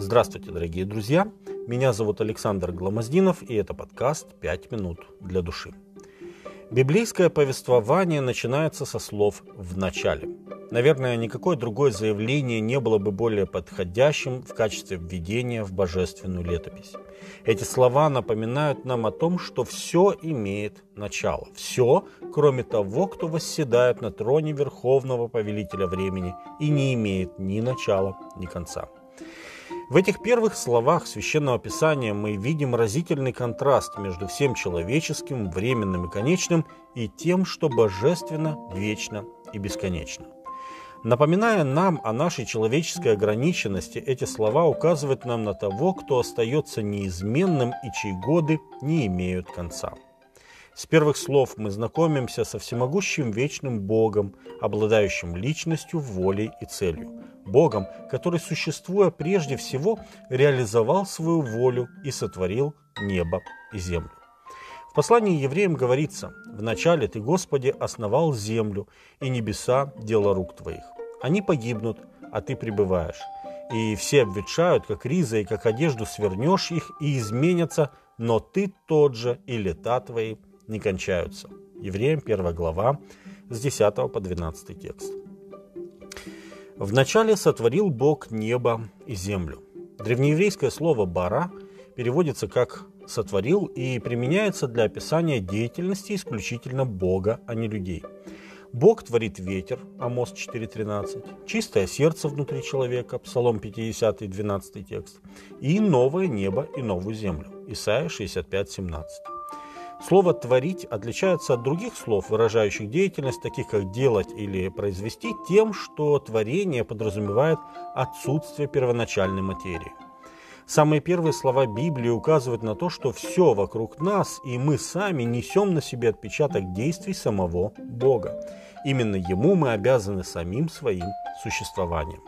Здравствуйте, дорогие друзья! Меня зовут Александр Гломоздинов, и это подкаст «Пять минут для души». Библейское повествование начинается со слов «в начале». Наверное, никакое другое заявление не было бы более подходящим в качестве введения в божественную летопись. Эти слова напоминают нам о том, что все имеет начало. Все, кроме того, кто восседает на троне Верховного Повелителя Времени и не имеет ни начала, ни конца. В этих первых словах Священного Писания мы видим разительный контраст между всем человеческим, временным и конечным, и тем, что божественно, вечно и бесконечно. Напоминая нам о нашей человеческой ограниченности, эти слова указывают нам на того, кто остается неизменным и чьи годы не имеют конца. С первых слов мы знакомимся со всемогущим вечным Богом, обладающим личностью, волей и целью. Богом, который, существуя прежде всего, реализовал свою волю и сотворил небо и землю. В послании евреям говорится, «Вначале Ты, Господи, основал землю, и небеса – дело рук Твоих. Они погибнут, а Ты пребываешь. И все обветшают, как риза, и как одежду свернешь их, и изменятся, но Ты тот же, и лета Твои не кончаются». Евреям 1 глава, с 10 по 12 текст. Вначале сотворил Бог небо и землю. Древнееврейское слово «бара» переводится как «сотворил» и применяется для описания деятельности исключительно Бога, а не людей. Бог творит ветер, Амос 4.13, чистое сердце внутри человека, Псалом 50, 12 текст, и новое небо и новую землю, Исайя 65, 17. Слово «творить» отличается от других слов, выражающих деятельность, таких как «делать» или «произвести», тем, что творение подразумевает отсутствие первоначальной материи. Самые первые слова Библии указывают на то, что все вокруг нас и мы сами несем на себе отпечаток действий самого Бога. Именно Ему мы обязаны самим своим существованием.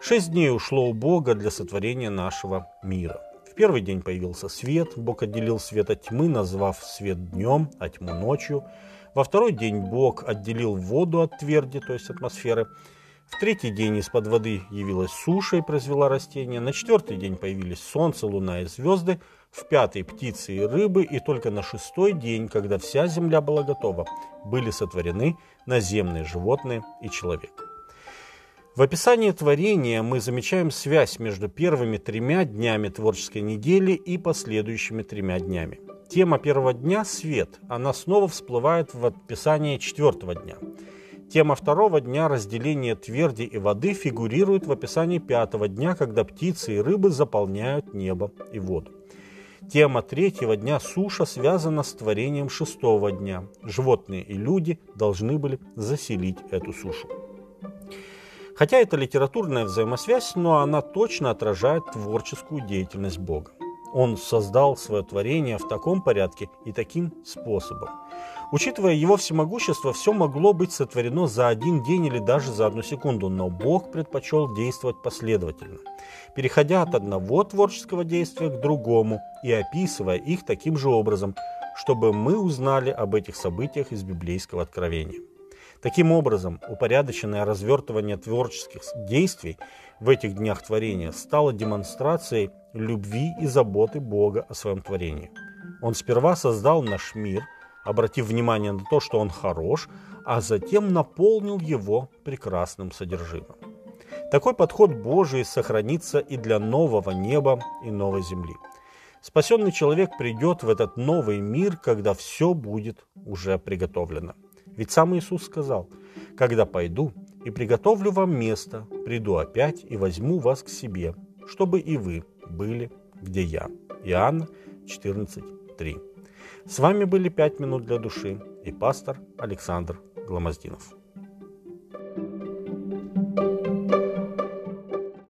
Шесть дней ушло у Бога для сотворения нашего мира – первый день появился свет, Бог отделил свет от тьмы, назвав свет днем, а тьму ночью. Во второй день Бог отделил воду от тверди, то есть атмосферы. В третий день из-под воды явилась суша и произвела растения. На четвертый день появились солнце, луна и звезды. В пятый – птицы и рыбы. И только на шестой день, когда вся земля была готова, были сотворены наземные животные и человек. В описании творения мы замечаем связь между первыми тремя днями творческой недели и последующими тремя днями. Тема первого дня – свет. Она снова всплывает в описании четвертого дня. Тема второго дня – разделение тверди и воды фигурирует в описании пятого дня, когда птицы и рыбы заполняют небо и воду. Тема третьего дня суша связана с творением шестого дня. Животные и люди должны были заселить эту сушу. Хотя это литературная взаимосвязь, но она точно отражает творческую деятельность Бога. Он создал свое творение в таком порядке и таким способом. Учитывая его всемогущество, все могло быть сотворено за один день или даже за одну секунду, но Бог предпочел действовать последовательно, переходя от одного творческого действия к другому и описывая их таким же образом, чтобы мы узнали об этих событиях из библейского откровения. Таким образом, упорядоченное развертывание творческих действий в этих днях творения стало демонстрацией любви и заботы Бога о своем творении. Он сперва создал наш мир, обратив внимание на то, что он хорош, а затем наполнил его прекрасным содержимым. Такой подход Божий сохранится и для нового неба и новой земли. Спасенный человек придет в этот новый мир, когда все будет уже приготовлено. Ведь сам Иисус сказал, «Когда пойду и приготовлю вам место, приду опять и возьму вас к себе, чтобы и вы были, где я». Иоанна 14.3. С вами были «Пять минут для души» и пастор Александр Гломоздинов.